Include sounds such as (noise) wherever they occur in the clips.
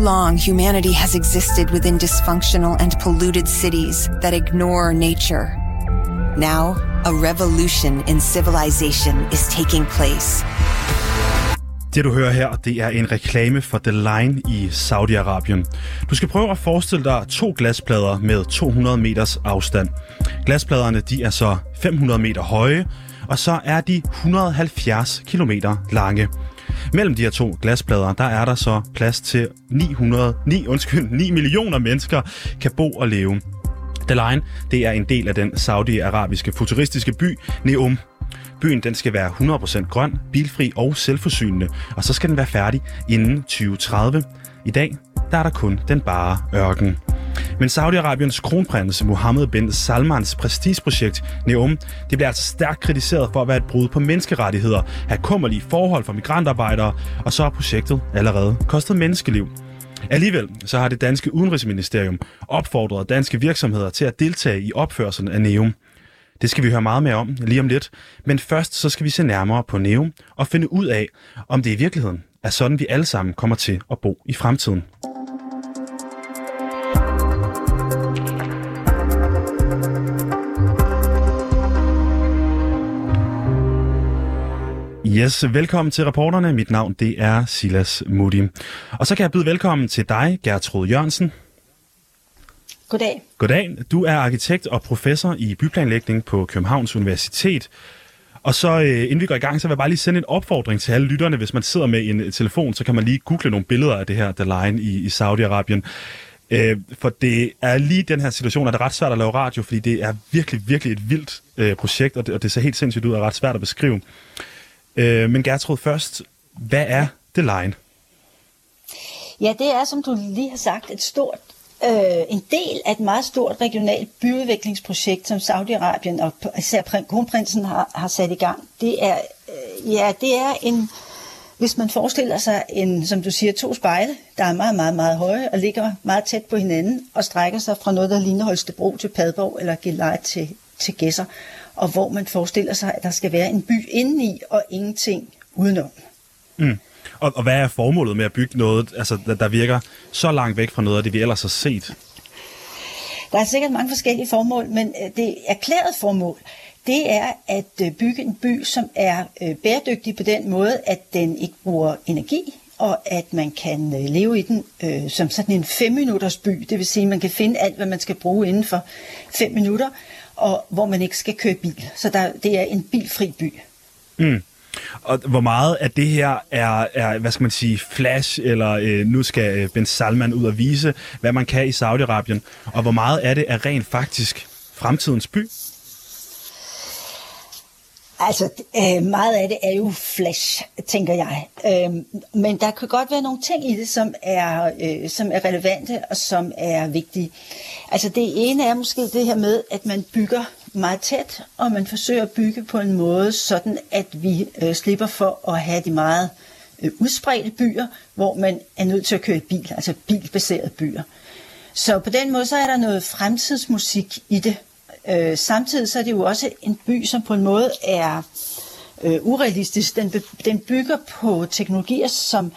Long, humanity has existed within dysfunctional and polluted cities that ignore nature. Now, a revolution in civilization is taking place. Det du hører her, det er en reklame for The Line i Saudi-Arabien. Du skal prøve at forestille dig to glasplader med 200 meters afstand. Glaspladerne de er så 500 meter høje, og så er de 170 km lange. Mellem de her to glasplader, der er der så plads til 900, 9, undskyld, 9 millioner mennesker kan bo og leve. The Line, det er en del af den saudi-arabiske futuristiske by Neom. Byen den skal være 100% grøn, bilfri og selvforsynende, og så skal den være færdig inden 2030. I dag der er der kun den bare ørken. Men Saudi-Arabiens kronprins Mohammed bin Salmans prestigeprojekt Neom, det bliver altså stærkt kritiseret for at være et brud på menneskerettigheder, have kummerlige forhold for migrantarbejdere, og så har projektet allerede kostet menneskeliv. Alligevel så har det danske udenrigsministerium opfordret danske virksomheder til at deltage i opførelsen af Neom. Det skal vi høre meget mere om lige om lidt, men først så skal vi se nærmere på Neom og finde ud af, om det i virkeligheden er sådan, vi alle sammen kommer til at bo i fremtiden. Yes, velkommen til reporterne. Mit navn det er Silas Mudi. Og så kan jeg byde velkommen til dig, Gertrud Jørgensen. Goddag. Goddag. Du er arkitekt og professor i byplanlægning på Københavns Universitet. Og så øh, inden vi går i gang, så vil jeg bare lige sende en opfordring til alle lytterne. Hvis man sidder med en telefon, så kan man lige google nogle billeder af det her The Line i, i Saudi-Arabien. Øh, for det er lige den her situation, at det er ret svært at lave radio, fordi det er virkelig, virkelig et vildt øh, projekt, og det, og det ser helt sindssygt ud og ret svært at beskrive. Øh, men Gertrud først, hvad er The Line? Ja, det er, som du lige har sagt, et stort øh, en del af et meget stort regionalt byudviklingsprojekt, som Saudi-Arabien og især kronprinsen har, har sat i gang. Det er, øh, ja, det er en, hvis man forestiller sig en, som du siger, to spejle, der er meget, meget, meget høje og ligger meget tæt på hinanden og strækker sig fra noget, der ligner Holstebro til Padborg eller Gelej til, til Gæsser og hvor man forestiller sig, at der skal være en by indeni og ingenting udenom. Mm. Og, og hvad er formålet med at bygge noget, altså, der, der virker så langt væk fra noget af det, vi ellers har set? Der er sikkert mange forskellige formål, men øh, det erklærede formål, det er at øh, bygge en by, som er øh, bæredygtig på den måde, at den ikke bruger energi, og at man kan leve i den øh, som sådan en fem minutters by. Det vil sige, at man kan finde alt, hvad man skal bruge inden for fem minutter, og hvor man ikke skal køre bil. Så der, det er en bilfri by. Mm. Og hvor meget af det her er, er hvad skal man sige, flash, eller øh, nu skal øh, Ben Salman ud og vise, hvad man kan i Saudi-Arabien, og hvor meget af det er rent faktisk fremtidens by? Altså, øh, meget af det er jo flash, tænker jeg. Øh, men der kan godt være nogle ting i det, som er, øh, som er relevante og som er vigtige. Altså, det ene er måske det her med, at man bygger meget tæt, og man forsøger at bygge på en måde, sådan at vi øh, slipper for at have de meget øh, udspredte byer, hvor man er nødt til at køre bil, altså bilbaserede byer. Så på den måde, så er der noget fremtidsmusik i det, Øh, samtidig så er det jo også en by, som på en måde er øh, urealistisk. Den, den bygger på teknologier, som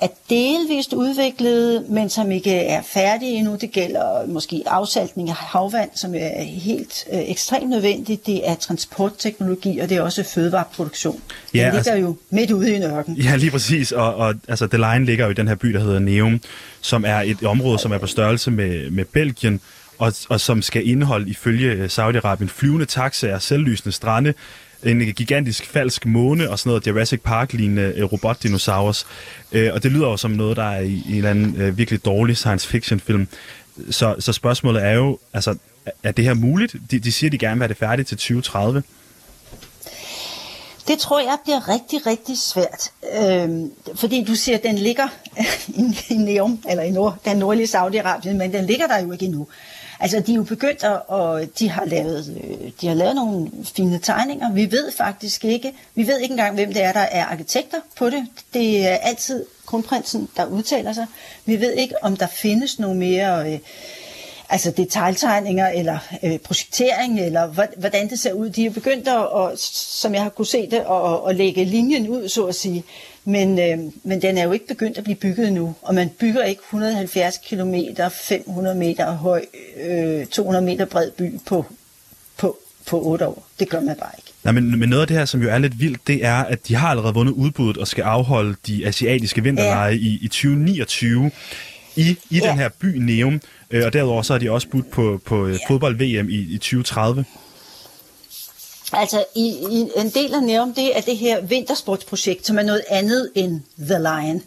er delvist udviklet, men som ikke er færdige endnu. Det gælder måske afsaltning af havvand, som er helt øh, ekstremt nødvendigt. Det er transportteknologi, og det er også fødevareproduktion. Ja, det ligger altså, jo midt ude i en ørken. Ja, lige præcis. Og, og altså, The Line ligger jo i den her by, der hedder Neum, som er et område, som er på størrelse med, med Belgien, og, og som skal indeholde ifølge øh, Saudi-Arabien flyvende taxaer, selvlysende strande, en gigantisk falsk måne og sådan noget Jurassic Park-lignende øh, robotdinosaurus. Øh, og det lyder jo som noget, der er i en eller anden øh, virkelig dårlig science fiction film. Så, så spørgsmålet er jo, altså, er det her muligt? De, de siger, de gerne vil have det færdigt til 2030. Det tror jeg bliver rigtig, rigtig svært. Øhm, fordi du siger, at den ligger (laughs) i, i Neum, eller i nord, den nordlige Saudi-Arabien, men den ligger der jo ikke endnu. Altså, de er jo begyndt at, og de har lavet, øh, de har lavet nogle fine tegninger. Vi ved faktisk ikke, vi ved ikke engang, hvem det er, der er arkitekter på det. Det er altid kronprinsen, der udtaler sig. Vi ved ikke, om der findes nogle mere øh, altså detaljtegninger eller øh, projektering, eller hvordan det ser ud. De er begyndt at, og, som jeg har kunne se det, at, at lægge linjen ud, så at sige. Men, øh, men den er jo ikke begyndt at blive bygget nu, og man bygger ikke 170 km, 500 meter høj, øh, 200 meter bred by på, på, på 8 år. Det gør man bare ikke. Nej, men, men noget af det her, som jo er lidt vildt, det er, at de har allerede vundet udbuddet og skal afholde de asiatiske vinterlege ja. i, i 2029 i, i ja. den her by Neum. Øh, og derudover så har de også budt på, på øh, ja. fodbold-VM i, i 2030. Altså, i, i en del af Neum, det er det her vintersportsprojekt, som er noget andet end The Lion.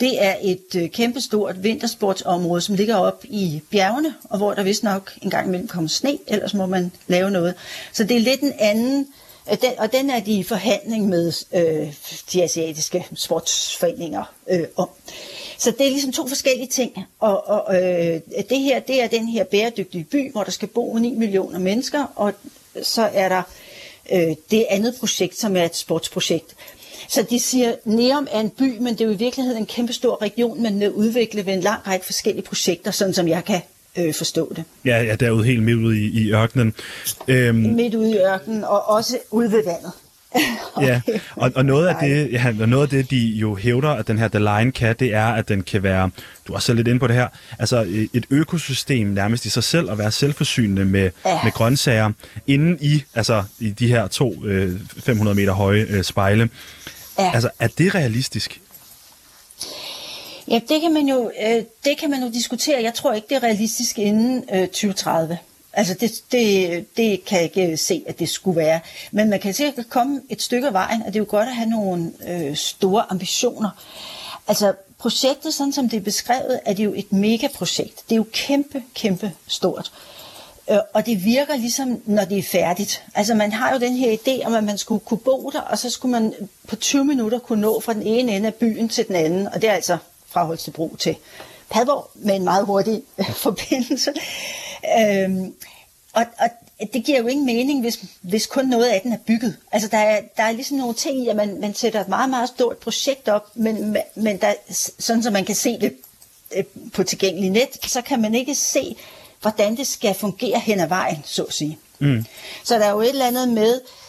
Det er et øh, kæmpestort vintersportsområde, som ligger op i bjergene, og hvor der vist nok en gang imellem kommer sne, ellers må man lave noget. Så det er lidt en anden, øh, den, og den er de i forhandling med øh, de asiatiske sportsforeninger øh, om. Så det er ligesom to forskellige ting. Og, og øh, det her, det er den her bæredygtige by, hvor der skal bo 9 millioner mennesker, og så er der øh, det andet projekt, som er et sportsprojekt. Så de siger, Neum er en by, men det er jo i virkeligheden en kæmpe stor region, man vil udvikle ved en lang række forskellige projekter, sådan som jeg kan øh, forstå det. Ja, ja, derude helt midt ude i, i ørkenen. Øhm... Midt ude i ørkenen, og også ude ved vandet. (laughs) ja, og, og, noget af det, ja, og noget af det, de jo hævder, at den her The Line kan, det er, at den kan være, du har selv lidt inde på det her, altså et økosystem nærmest i sig selv, at være selvforsynende med, ja. med grøntsager, inden i, altså i de her to øh, 500 meter høje øh, spejle. Ja. Altså, er det realistisk? Ja, det kan man jo, øh, det kan man jo diskutere. Jeg tror ikke, det er realistisk inden øh, 2030. Altså det, det, det kan jeg ikke øh, se, at det skulle være. Men man kan sikkert komme et stykke af vejen, og det er jo godt at have nogle øh, store ambitioner. Altså projektet, sådan som det er beskrevet, er det jo et megaprojekt. Det er jo kæmpe, kæmpe stort. Øh, og det virker ligesom, når det er færdigt. Altså man har jo den her idé om, at man skulle kunne bo der, og så skulle man på 20 minutter kunne nå fra den ene ende af byen til den anden. Og det er altså fra Holstebro til Padborg med en meget hurtig øh, forbindelse. Øhm, og, og det giver jo ingen mening, hvis, hvis kun noget af den er bygget. Altså der er, der er ligesom nogle ting i, at man, man sætter et meget, meget stort projekt op, men, men der, sådan som man kan se det øh, på tilgængelig net, så kan man ikke se, hvordan det skal fungere hen ad vejen, så at sige. Mm. Så der er jo et eller andet med, Øh,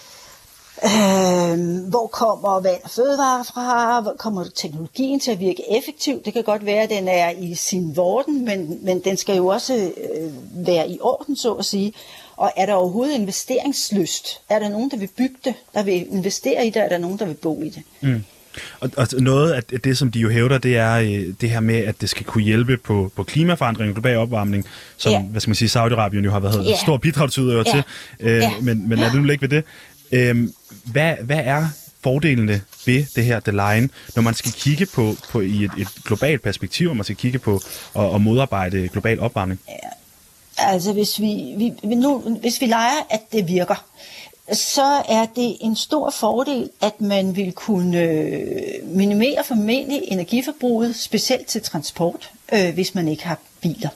hvor kommer vand og fødevarer fra? Hvor kommer teknologien til at virke effektivt? Det kan godt være, at den er i sin vorden, men, men den skal jo også øh, være i orden, så at sige. Og er der overhovedet investeringslyst? Er der nogen, der vil bygge det, der vil investere i det? Er der nogen, der vil bo i det? Mm. Og, og noget af det, som de jo hævder, det er øh, det her med, at det skal kunne hjælpe på, på klimaforandring, global opvarmning, som, ja. hvad skal man sige, Saudi-Arabien jo har været ja. stor bidragsyder ja. til. Øh, ja. Men, men lad det nu ligge ved det. Øhm, hvad, hvad er fordelene ved det her The Line, når man skal kigge på, på i et, et globalt perspektiv, og man skal kigge på og, og modarbejde global opvarmning? Altså, hvis vi, vi, nu, hvis vi leger, at det virker, så er det en stor fordel, at man vil kunne øh, minimere formentlig energiforbruget, specielt til transport, øh, hvis man ikke har biler.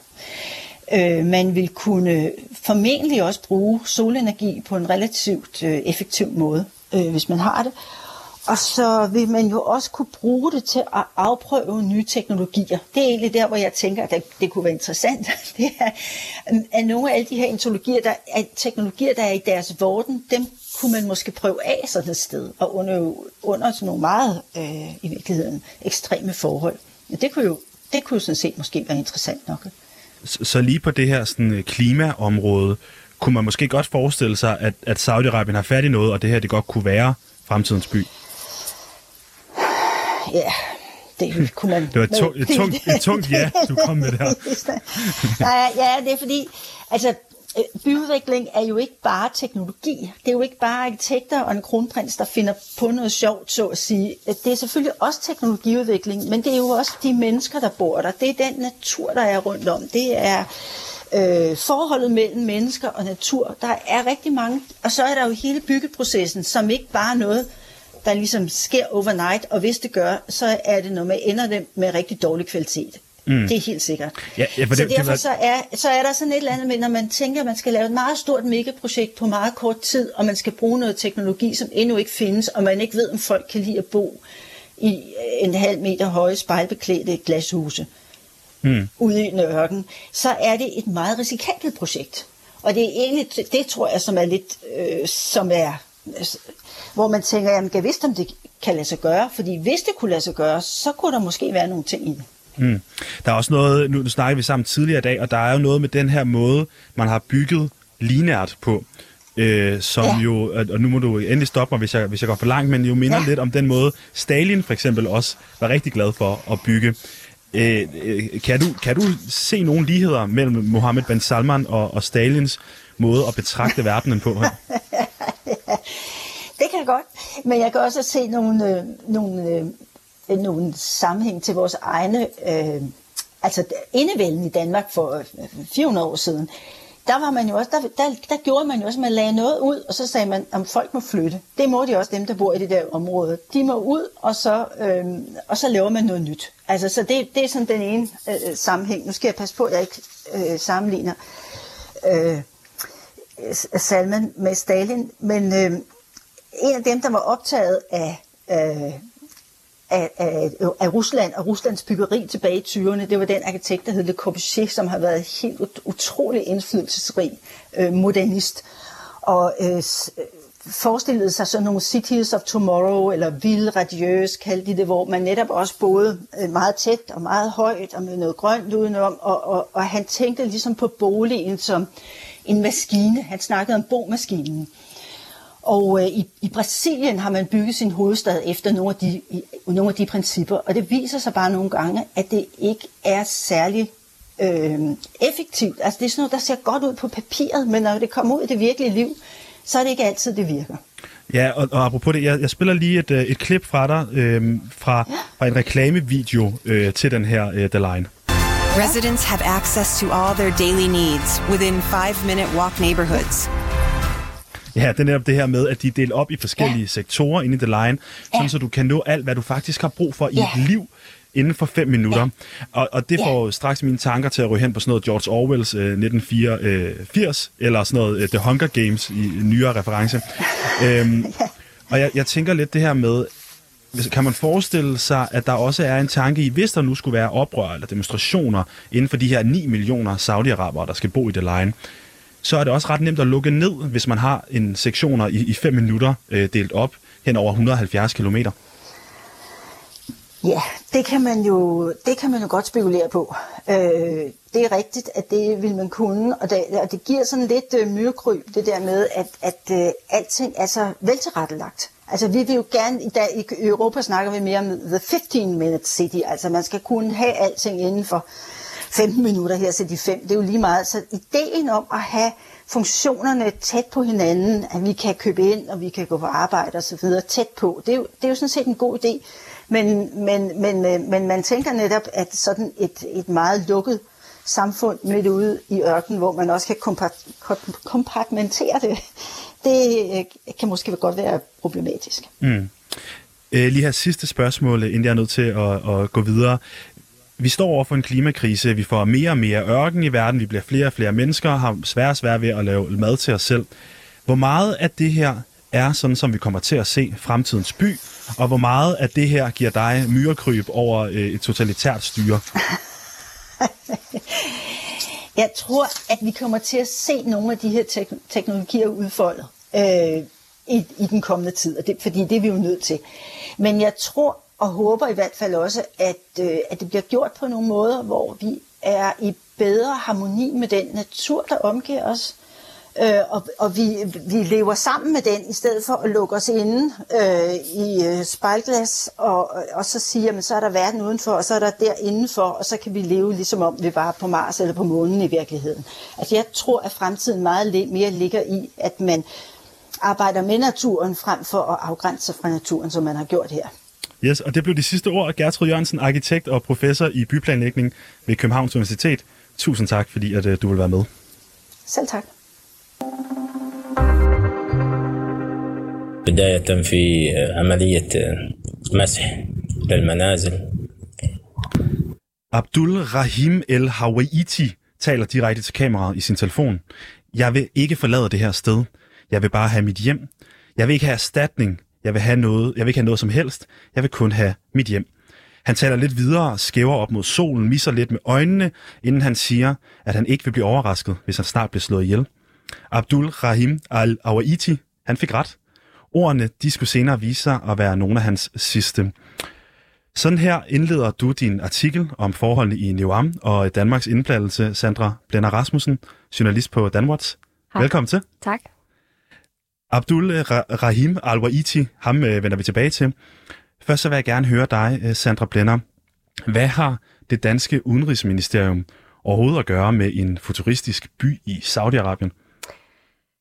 Øh, man vil kunne formentlig også bruge solenergi på en relativt øh, effektiv måde, øh, hvis man har det. Og så vil man jo også kunne bruge det til at afprøve nye teknologier. Det er egentlig der, hvor jeg tænker, at det, det kunne være interessant. (laughs) Det er, at nogle af alle de her teknologier, der at teknologier, der er i deres vorden, dem kunne man måske prøve af sådan et sted, og under, under sådan nogle meget, øh, i virkeligheden, ekstreme forhold. Men det kunne jo det kunne sådan set måske være interessant nok. Så lige på det her sådan, øh, klimaområde, kunne man måske godt forestille sig, at, at Saudi-Arabien har færdig noget, og det her det godt kunne være fremtidens by? Ja, det kunne man... Det var et, to, et, tungt, et tungt ja, du kom med der. (laughs) Nej, ja, det er fordi, altså, Øh, byudvikling er jo ikke bare teknologi. Det er jo ikke bare arkitekter og en kronprins, der finder på noget sjovt, så at sige. Øh, det er selvfølgelig også teknologiudvikling, men det er jo også de mennesker, der bor der. Det er den natur, der er rundt om. Det er øh, forholdet mellem mennesker og natur. Der er rigtig mange. Og så er der jo hele byggeprocessen, som ikke bare er noget, der ligesom sker overnight, og hvis det gør, så er det noget med, ender det med rigtig dårlig kvalitet. Mm. Det er helt sikkert. Ja, ja, for så det, derfor det var... så, er, så er der sådan et eller andet med, når man tænker, at man skal lave et meget stort megaprojekt på meget kort tid, og man skal bruge noget teknologi, som endnu ikke findes, og man ikke ved, om folk kan lide at bo i en halv meter høje spejlbeklædte glashuse. mm. ude i en ørken, så er det et meget risikabelt projekt. Og det er egentlig det, tror jeg, som er lidt, øh, som er, hvor man tænker, jamen, jeg vidste, om det kan lade sig gøre, fordi hvis det kunne lade sig gøre, så kunne der måske være nogle ting i det. Mm. Der er også noget, nu snakker vi sammen tidligere i dag, og der er jo noget med den her måde, man har bygget linært på, øh, som ja. jo, og nu må du endelig stoppe mig, hvis jeg, hvis jeg går for langt, men jo minder ja. lidt om den måde, Stalin for eksempel også var rigtig glad for at bygge. Øh, øh, kan, du, kan du se nogle ligheder mellem Mohammed bin Salman og, og Stalins måde at betragte (laughs) verdenen på her? det kan jeg godt, men jeg kan også se nogle, øh, nogle, øh, Øh, nogle sammenhæng til vores egne, øh, altså indevælden i Danmark for øh, 400 år siden der var man jo også, der, der, der gjorde man jo også, man lagde noget ud, og så sagde man, at folk må flytte. Det må de også, dem der bor i det der område. De må ud, og så, øh, og så laver man noget nyt. Altså, så det, det er sådan den ene øh, sammenhæng. Nu skal jeg passe på, at jeg ikke øh, sammenligner øh, Salman med Stalin, men øh, en af dem, der var optaget af øh, af, af, af Rusland og Ruslands byggeri tilbage i 20'erne. Det var den arkitekt, der hed Le Corbusier, som har været helt ut- utrolig indflydelsesrig øh, modernist. Og øh, øh forestillede sig sådan nogle cities of tomorrow, eller ville radiøs, kaldte de det, hvor man netop også boede øh, meget tæt og meget højt, og med noget grønt udenom, og, og, og han tænkte ligesom på boligen som en maskine. Han snakkede om bomaskinen. Og øh, i, i Brasilien har man bygget sin hovedstad efter nogle af, de, i, nogle af de principper, og det viser sig bare nogle gange, at det ikke er særlig øh, effektivt. Altså det er sådan noget, der ser godt ud på papiret, men når det kommer ud i det virkelige liv, så er det ikke altid, det virker. Ja, og, og apropos det, jeg, jeg spiller lige et, øh, et klip fra dig øh, fra, ja. fra en reklamevideo øh, til den her øh, The Line. Residents have access to all their daily needs within five-minute walk neighborhoods. Ja, det er netop det her med, at de er delt op i forskellige ja. sektorer inde i The Line, ja. sådan så du kan nå alt, hvad du faktisk har brug for ja. i et liv inden for fem minutter. Ja. Og, og det får ja. straks mine tanker til at ryge hen på sådan noget George Orwells øh, 1984, eller sådan noget øh, The Hunger Games i nyere reference. (laughs) øhm, ja. Og jeg, jeg tænker lidt det her med, kan man forestille sig, at der også er en tanke i, hvis der nu skulle være oprør eller demonstrationer inden for de her 9 millioner saudi-arabere, der skal bo i The Line, så er det også ret nemt at lukke ned, hvis man har en sektioner i, i fem minutter øh, delt op hen over 170 km. Ja, det kan man jo, det kan man jo godt spekulere på. Øh, det er rigtigt, at det vil man kunne, og det, og det giver sådan lidt øh, myrekryb, det der med, at, at øh, alting er så veltilrettelagt. Altså vi vil jo gerne, i, dag, i Europa snakker vi mere om the 15-minute city, altså man skal kunne have alting inden for 15 minutter her til de fem, det er jo lige meget. Så ideen om at have funktionerne tæt på hinanden, at vi kan købe ind, og vi kan gå på arbejde og så videre tæt på, det er jo, det er jo sådan set en god idé. Men, men, men, øh, men man tænker netop, at sådan et, et meget lukket samfund midt ude i ørkenen, hvor man også kan kompartmentere det, (laughs) det øh, kan måske godt være problematisk. Mm. Øh, lige her sidste spørgsmål, inden jeg er nødt til at, at gå videre. Vi står over for en klimakrise. Vi får mere og mere ørken i verden. Vi bliver flere og flere mennesker, har svært og svært ved at lave mad til os selv. Hvor meget af det her er sådan, som vi kommer til at se fremtidens by, og hvor meget af det her giver dig myrekryb over øh, et totalitært styre? (laughs) Jeg tror, at vi kommer til at se nogle af de her tek- teknologier udfoldet øh, i, i den kommende tid, og det, fordi det er vi jo nødt til. Men jeg tror og håber i hvert fald også, at, øh, at det bliver gjort på nogle måder, hvor vi er i bedre harmoni med den natur, der omgiver os. Øh, og og vi, vi lever sammen med den, i stedet for at lukke os inde øh, i øh, spejlglas, og, og så sige, at så er der verden udenfor, og så er der der indenfor, og så kan vi leve ligesom om vi var på Mars eller på månen i virkeligheden. Altså jeg tror, at fremtiden meget mere ligger i, at man arbejder med naturen frem for at afgrænse sig fra naturen, som man har gjort her. Yes, og det blev de sidste ord. Gertrud Jørgensen, arkitekt og professor i byplanlægning ved Københavns Universitet. Tusind tak, fordi at, uh, du vil være med. Selv tak. بداية في عملية مسح للمنازل Abdul Rahim El Hawaiti taler direkte til kameraet i sin telefon. Jeg vil ikke forlade det her sted. Jeg vil bare have mit hjem. Jeg vil ikke have erstatning. Jeg vil, have noget, jeg vil ikke have noget som helst. Jeg vil kun have mit hjem. Han taler lidt videre, skæver op mod solen, misser lidt med øjnene, inden han siger, at han ikke vil blive overrasket, hvis han snart bliver slået ihjel. Abdul Rahim al-Awaiti, han fik ret. Ordene, de skulle senere vise sig at være nogle af hans sidste. Sådan her indleder du din artikel om forholdene i Neuam og Danmarks indblandelse, Sandra Blenner Rasmussen, journalist på Danwatch. Velkommen til. Tak. Abdul eh, Rahim Al-Waiti, ham øh, vender vi tilbage til. Først så vil jeg gerne høre dig, eh, Sandra Blenner. Hvad har det danske udenrigsministerium overhovedet at gøre med en futuristisk by i Saudi-Arabien?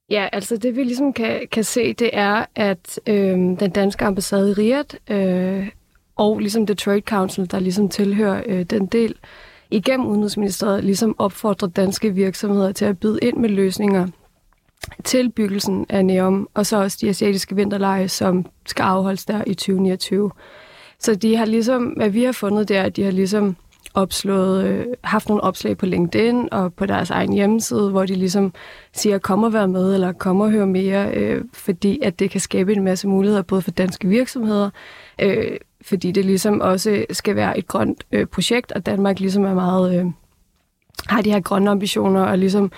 Ja, altså det vi ligesom kan, kan se, det er, at øh, den danske ambassade i Riyadh øh, og ligesom The Trade Council, der ligesom tilhører øh, den del, igennem Udenrigsministeriet ligesom opfordrer danske virksomheder til at byde ind med løsninger tilbyggelsen af NEOM, og så også de asiatiske vinterleje, som skal afholdes der i 2029. Så de har ligesom, hvad vi har fundet, det er, at de har ligesom opslået, øh, haft nogle opslag på LinkedIn og på deres egen hjemmeside, hvor de ligesom siger, kom og vær med, eller kom og hør mere, øh, fordi at det kan skabe en masse muligheder, både for danske virksomheder, øh, fordi det ligesom også skal være et grønt øh, projekt, og Danmark ligesom er meget, øh, har de her grønne ambitioner, og ligesom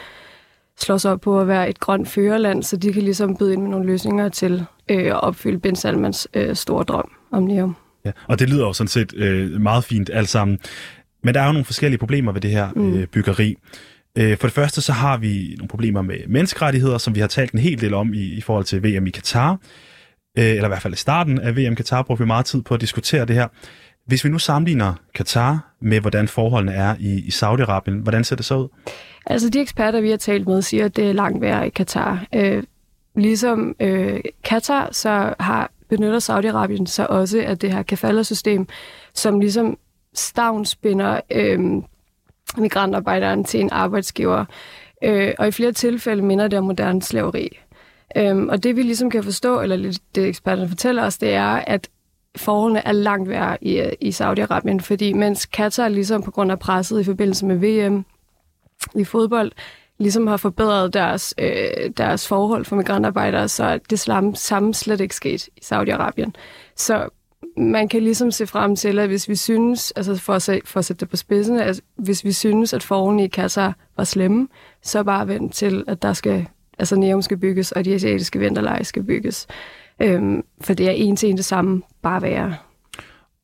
slår sig op på at være et grønt førerland, så de kan ligesom byde ind med nogle løsninger til øh, at opfylde Ben Salmans øh, store drøm om Neum. Ja, og det lyder jo sådan set øh, meget fint alt sammen. Men der er jo nogle forskellige problemer ved det her mm. øh, byggeri. Øh, for det første så har vi nogle problemer med menneskerettigheder, som vi har talt en hel del om i, i forhold til VM i Katar. Øh, eller i hvert fald i starten af VM Katar brugte vi meget tid på at diskutere det her. Hvis vi nu sammenligner Katar med, hvordan forholdene er i, i Saudi-Arabien, hvordan ser det så ud? Altså de eksperter, vi har talt med, siger, at det er langt værre i Katar. Øh, ligesom øh, Katar, så har benytter Saudi-Arabien sig også af det her kafala-system, som ligesom stavnspinder øh, migrantarbejderen til en arbejdsgiver. Øh, og i flere tilfælde minder det om moderne slaveri. Øh, og det vi ligesom kan forstå, eller det eksperterne fortæller os, det er, at forholdene er langt værre i, i Saudi-Arabien, fordi mens Katar ligesom på grund af presset i forbindelse med VM i fodbold, ligesom har forbedret deres, øh, deres forhold for migrantarbejdere, så er det samme slet ikke sket i Saudi-Arabien. Så man kan ligesom se frem til, at hvis vi synes, altså for at, se, for at sætte det på spidsen, at hvis vi synes, at forholdene i Qatar var slemme, så bare vent til, at der skal, altså Neum skal bygges, og de asiatiske vinterleje skal bygges. Øhm, for det er en til en det samme, bare være.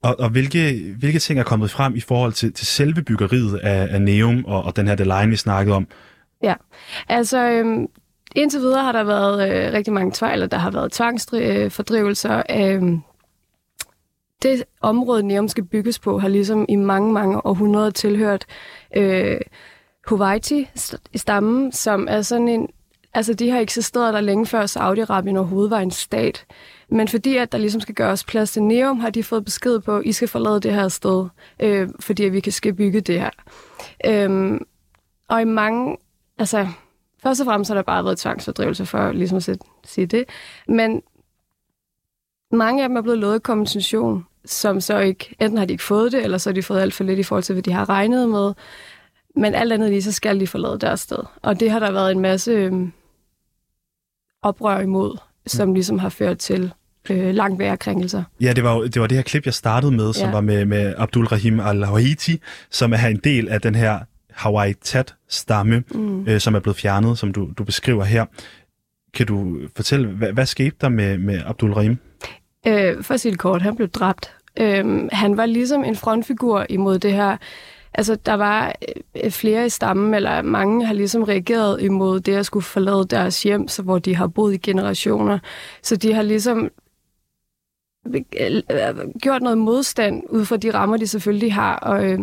Og, og hvilke, hvilke ting er kommet frem i forhold til, til selve byggeriet af, af Neum og, og den her line, vi snakkede om? Ja, altså øhm, indtil videre har der været øh, rigtig mange tvejl, der har været tvangsfordrivelser. Øh, det område, Neum skal bygges på, har ligesom i mange, mange århundreder tilhørt øh, Huwaiti-stammen, som er sådan en... Altså, de har eksisteret der længe før Saudi-Arabien overhovedet var en stat. Men fordi at der ligesom skal gøres plads til Neum, har de fået besked på, at I skal forlade det her sted, øh, fordi at vi kan skal bygge det her. Øh, og i mange... Altså, først og fremmest har der bare været tvangsfordrivelse for ligesom at sige det. Men mange af dem er blevet lovet kompensation, som så ikke, enten har de ikke fået det, eller så har de fået alt for lidt i forhold til, hvad de har regnet med. Men alt andet lige, så skal de forlade deres sted. Og det har der været en masse Øh, oprør imod, som ligesom har ført til øh, langt værre krænkelser. Ja, det var, det var det her klip, jeg startede med, som ja. var med, med Abdul Rahim al-Hawaiti, som er en del af den her Hawaii Tat-stamme, mm. øh, som er blevet fjernet, som du, du beskriver her. Kan du fortælle, hvad, hvad skete der med, med Abdul Rahim? Øh, for at sige det kort, han blev dræbt. Øh, han var ligesom en frontfigur imod det her. Altså, der var øh, flere i stammen, eller mange har ligesom reageret imod det at skulle forlade deres hjem, så hvor de har boet i generationer. Så de har ligesom øh, øh, gjort noget modstand ud fra de rammer, de selvfølgelig har. Og øh,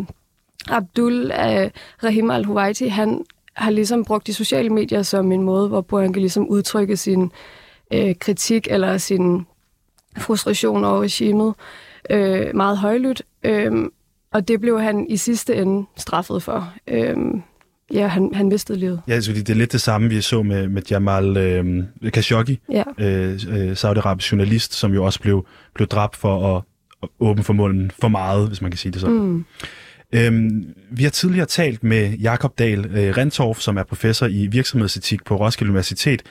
Abdul øh, Rahim al-Huwaiti, han har ligesom brugt de sociale medier som en måde, hvor han kan ligesom udtrykke sin øh, kritik eller sin frustration over regimet øh, meget højlydt. Øh, og det blev han i sidste ende straffet for. Øh, ja, han, han mistede livet. Ja, altså, det er lidt det samme, vi så med, med Jamal øh, Khashoggi, ja. øh, øh, Saudi-Arabisk journalist, som jo også blev, blev dræbt for at, at åbne for munden for meget, hvis man kan sige det sådan. Mm. Øhm, vi har tidligere talt med Jakob Dahl øh, Rentorf, som er professor i virksomhedsetik på Roskilde Universitet,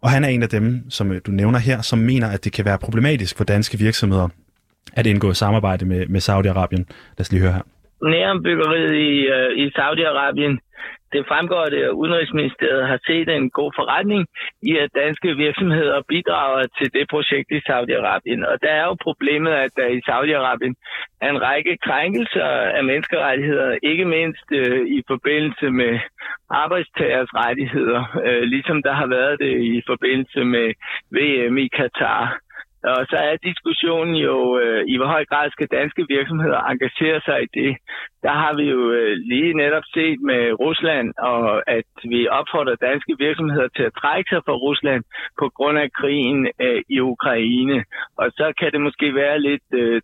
og han er en af dem, som øh, du nævner her, som mener, at det kan være problematisk for danske virksomheder at indgå samarbejde med, med Saudi-Arabien. Lad os lige høre her. Nærombyggeriet i, øh, i Saudi-Arabien, det fremgår, at øh, Udenrigsministeriet har set en god forretning i, at danske virksomheder bidrager til det projekt i Saudi-Arabien. Og der er jo problemet, at der i Saudi-Arabien er en række krænkelser af menneskerettigheder, ikke mindst øh, i forbindelse med arbejdstagers rettigheder, øh, ligesom der har været det i forbindelse med VM i Katar. Og så er diskussionen jo, øh, i hvor høj grad skal danske virksomheder engagere sig i det. Der har vi jo øh, lige netop set med Rusland, og at vi opfordrer danske virksomheder til at trække sig fra Rusland på grund af krigen øh, i Ukraine. Og så kan det måske være lidt øh,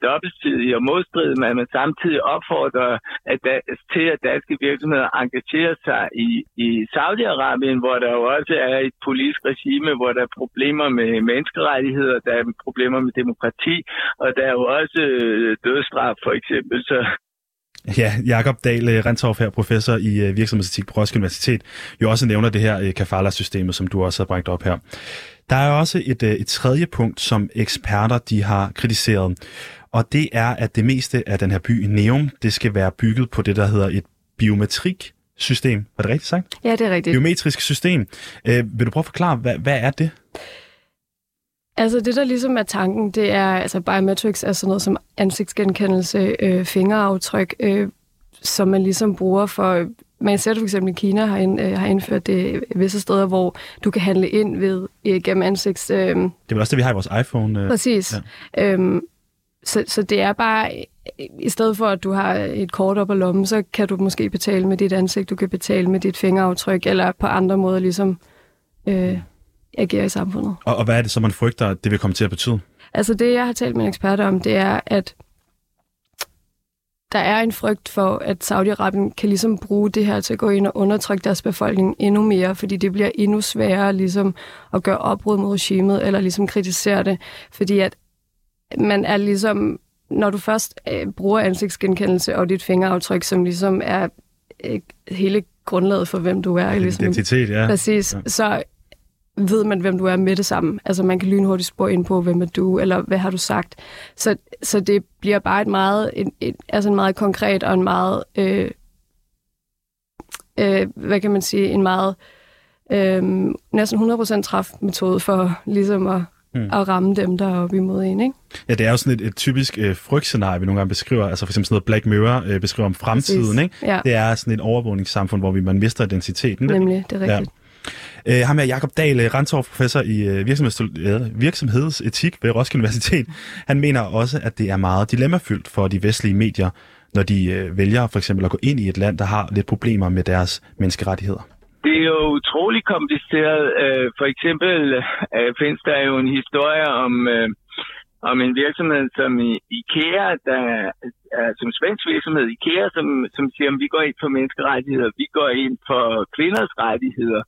og modstridigt, men man samtidig opfordrer at da, til, at danske virksomheder engagerer sig i, i Saudi-Arabien, hvor der jo også er et politisk regime, hvor der er problemer med menneskerettigheder, der er problemer med demokrati, og der er jo også øh, dødsstraf for eksempel. Så Ja, Jakob Dahl øh, Rentorf her, professor i øh, virksomhedsetik på Roskilde Universitet, jo også nævner det her øh, kafala-systemet, som du også har bragt op her. Der er også et, et tredje punkt, som eksperter de har kritiseret, og det er, at det meste af den her by, Neum, det skal være bygget på det, der hedder et biometrik system. Var det rigtigt sagt? Ja, det er rigtigt. Biometrisk system. Øh, vil du prøve at forklare, hvad, hvad er det? Altså det, der ligesom er tanken, det er, altså biometrics er sådan noget som ansigtsgenkendelse, øh, fingeraftryk, øh, som man ligesom bruger for... Man ser det for eksempel i Kina har, ind, øh, har indført det visse steder, hvor du kan handle ind ved øh, gennem ansigts... Øh, det er også det, vi har i vores iPhone. Øh, præcis. Ja. Øhm, så, så det er bare, i stedet for at du har et kort op ad lommen, så kan du måske betale med dit ansigt, du kan betale med dit fingeraftryk, eller på andre måder ligesom... Øh, agerer i samfundet. Og, og hvad er det så, man frygter, at det vil komme til at betyde? Altså det, jeg har talt med en ekspert om, det er, at der er en frygt for, at Saudi-Arabien kan ligesom bruge det her til at gå ind og undertrykke deres befolkning endnu mere, fordi det bliver endnu sværere ligesom at gøre oprud mod regimet, eller ligesom kritisere det, fordi at man er ligesom, når du først øh, bruger ansigtsgenkendelse og dit fingeraftryk, som ligesom er øh, hele grundlaget for, hvem du er. Ligesom, Identitet, ja. Præcis. Ja. Så ved man, hvem du er med det samme. Altså man kan lynhurtigt spore ind på, hvem er du, eller hvad har du sagt. Så, så det bliver bare et meget, et, et, altså en meget konkret og en meget, øh, øh, hvad kan man sige, en meget øh, næsten 100% træfmetode for ligesom at, mm. at ramme dem, der er oppe imod en, ikke? Ja, det er jo sådan et, et typisk øh, frygtscenarie, vi nogle gange beskriver. Altså for eksempel sådan noget Black Mirror øh, beskriver om fremtiden, ikke? Ja. Det er sådan et overvågningssamfund, hvor vi, man mister identiteten. Nemlig, det er rigtigt. Ja. Uh, ham er Jakob Dahl, øh, Rantorf, professor i øh, virksomheds, virksomhedsetik ved Roskilde Universitet. Han mener også, at det er meget dilemmafyldt for de vestlige medier, når de uh, vælger for eksempel at gå ind i et land, der har lidt problemer med deres menneskerettigheder. Det er jo utrolig kompliceret. Uh, for eksempel uh, findes der jo en historie om, uh, om en virksomhed som IKEA, der er som svensk virksomhed IKEA, som, som siger, at vi går ind for menneskerettigheder, vi går ind for kvinders rettigheder.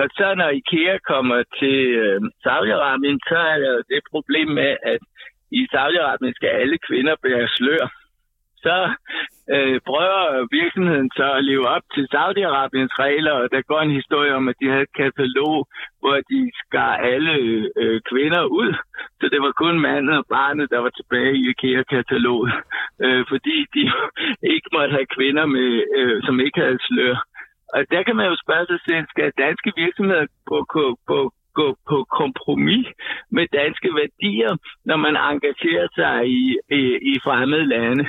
Og så når IKEA kommer til øh, Saudi-Arabien, så er der det problem med, at i Saudi-Arabien skal alle kvinder bære slør. Så øh, prøver virksomheden så at leve op til Saudi-Arabiens regler, og der går en historie om, at de havde et katalog, hvor de skar alle øh, kvinder ud. Så det var kun manden og barnet, der var tilbage i IKEA-kataloget, øh, fordi de (laughs) ikke måtte have kvinder, med, øh, som ikke havde slør. Og der kan man jo spørge sig selv, skal danske virksomheder på, på, på, gå på kompromis med danske værdier, når man engagerer sig i, i, i fremmede lande?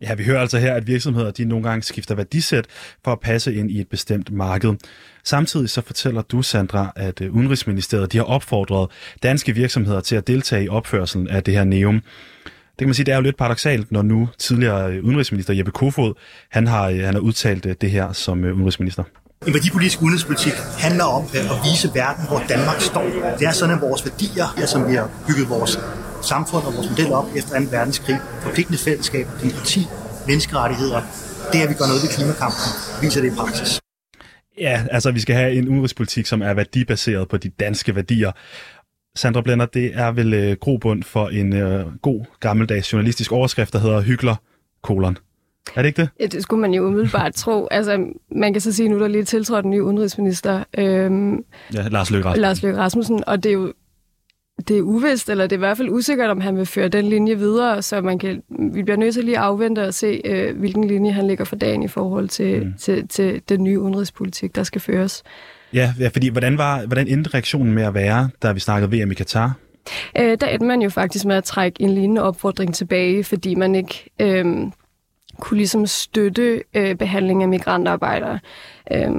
Ja, vi hører altså her, at virksomheder de nogle gange skifter værdisæt for at passe ind i et bestemt marked. Samtidig så fortæller du, Sandra, at øh, Udenrigsministeriet de har opfordret danske virksomheder til at deltage i opførselen af det her neum. Det kan man sige, det er jo lidt paradoxalt, når nu tidligere øh, udenrigsminister Jeppe Kofod, han har, øh, han har udtalt øh, det her som udenrigsminister. En værdipolitisk udenrigspolitik handler om at vise verden, hvor Danmark står. Det er sådan, at vores værdier, ja, som vi har bygget vores samfund og vores model op efter 2. verdenskrig, forpligtende fællesskab, demokrati, menneskerettigheder, det er, at vi gør noget ved klimakampen, viser det i praksis. Ja, altså vi skal have en udenrigspolitik, som er værdibaseret på de danske værdier. Sandra Blender, det er vel øh, grobund for en øh, god gammeldags journalistisk overskrift, der hedder Hygler, kolon. Er det ikke det? Ja, det skulle man jo umiddelbart tro. Altså, man kan så sige, nu der lige tiltrådt en ny udenrigsminister. Øhm, ja, Lars Løkke Rasmussen. Lars Løkke Rasmussen, og det er jo det er uvist, eller det er i hvert fald usikkert, om han vil føre den linje videre, så man kan, vi bliver nødt til lige at afvente og se, øh, hvilken linje han lægger for dagen i forhold til, mm. til, til den nye udenrigspolitik, der skal føres. Ja, ja fordi hvordan, var, hvordan endte reaktionen med at være, da vi snakkede VM i Katar? Øh, der endte man jo faktisk med at trække en lignende opfordring tilbage, fordi man ikke øh, kunne ligesom støtte øh, behandling af migrantarbejdere. Øh,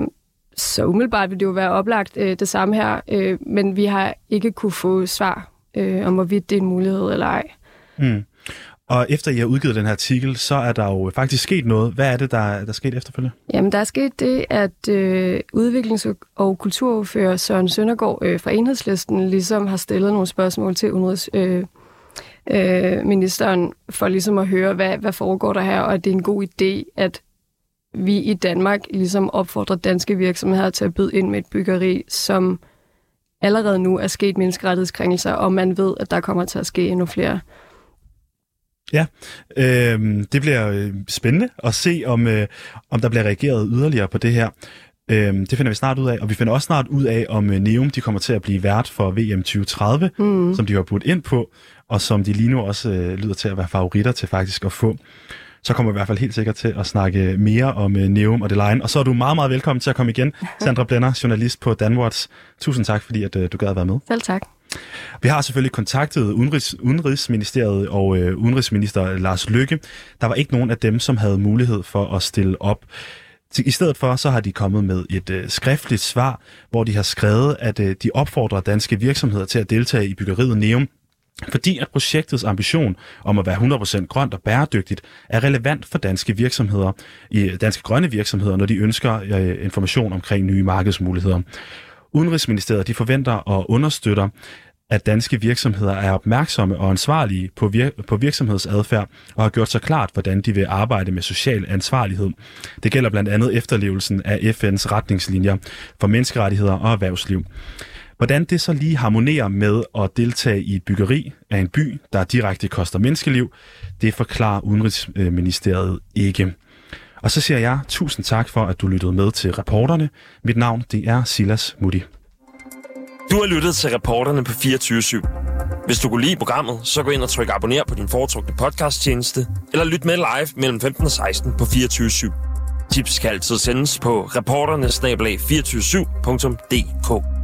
så umiddelbart vil det jo være oplagt øh, det samme her, øh, men vi har ikke kunne få svar øh, om, hvorvidt det er en mulighed eller ej. Mm. Og efter I har udgivet den her artikel, så er der jo faktisk sket noget. Hvad er det, der, der er sket efterfølgende? Jamen, der er sket det, at øh, udviklings- og kulturordfører Søren Søndergaard øh, fra Enhedslisten ligesom har stillet nogle spørgsmål til udenrigsministeren øh, øh, ministeren for ligesom at høre, hvad, hvad foregår der her, og at det er en god idé, at vi i Danmark ligesom opfordrer danske virksomheder til at byde ind med et byggeri, som allerede nu er sket menneskerettighedskrænkelser, og man ved, at der kommer til at ske endnu flere. Ja, øh, det bliver øh, spændende at se, om, øh, om der bliver reageret yderligere på det her. Øh, det finder vi snart ud af, og vi finder også snart ud af, om øh, Neum de kommer til at blive vært for VM 2030, mm. som de har budt ind på, og som de lige nu også øh, lyder til at være favoritter til faktisk at få så kommer vi i hvert fald helt sikkert til at snakke mere om uh, Neum og Line. Og så er du meget, meget velkommen til at komme igen, (laughs) Sandra Blenner, journalist på Danwatch. Tusind tak, fordi at, uh, du gad at være med. Selv tak. Vi har selvfølgelig kontaktet Udenrigs, Udenrigsministeriet og uh, Udenrigsminister Lars Lykke. Der var ikke nogen af dem, som havde mulighed for at stille op. I stedet for så har de kommet med et uh, skriftligt svar, hvor de har skrevet, at uh, de opfordrer danske virksomheder til at deltage i byggeriet Neum fordi at projektets ambition om at være 100% grønt og bæredygtigt er relevant for danske virksomheder, i danske grønne virksomheder, når de ønsker øh, information omkring nye markedsmuligheder. Udenrigsministeriet de forventer og understøtter, at danske virksomheder er opmærksomme og ansvarlige på, vir- på virksomhedsadfærd og har gjort sig klart, hvordan de vil arbejde med social ansvarlighed. Det gælder blandt andet efterlevelsen af FN's retningslinjer for menneskerettigheder og erhvervsliv. Hvordan det så lige harmonerer med at deltage i et byggeri af en by, der direkte koster menneskeliv, det forklarer Udenrigsministeriet ikke. Og så siger jeg tusind tak for, at du lyttede med til reporterne. Mit navn det er Silas Mutti. Du har lyttet til reporterne på 24 /7. Hvis du kunne lide programmet, så gå ind og tryk abonner på din foretrukne podcasttjeneste, eller lyt med live mellem 15 og 16 på 24 /7. Tips kan altid sendes på reporternesnablag247.dk.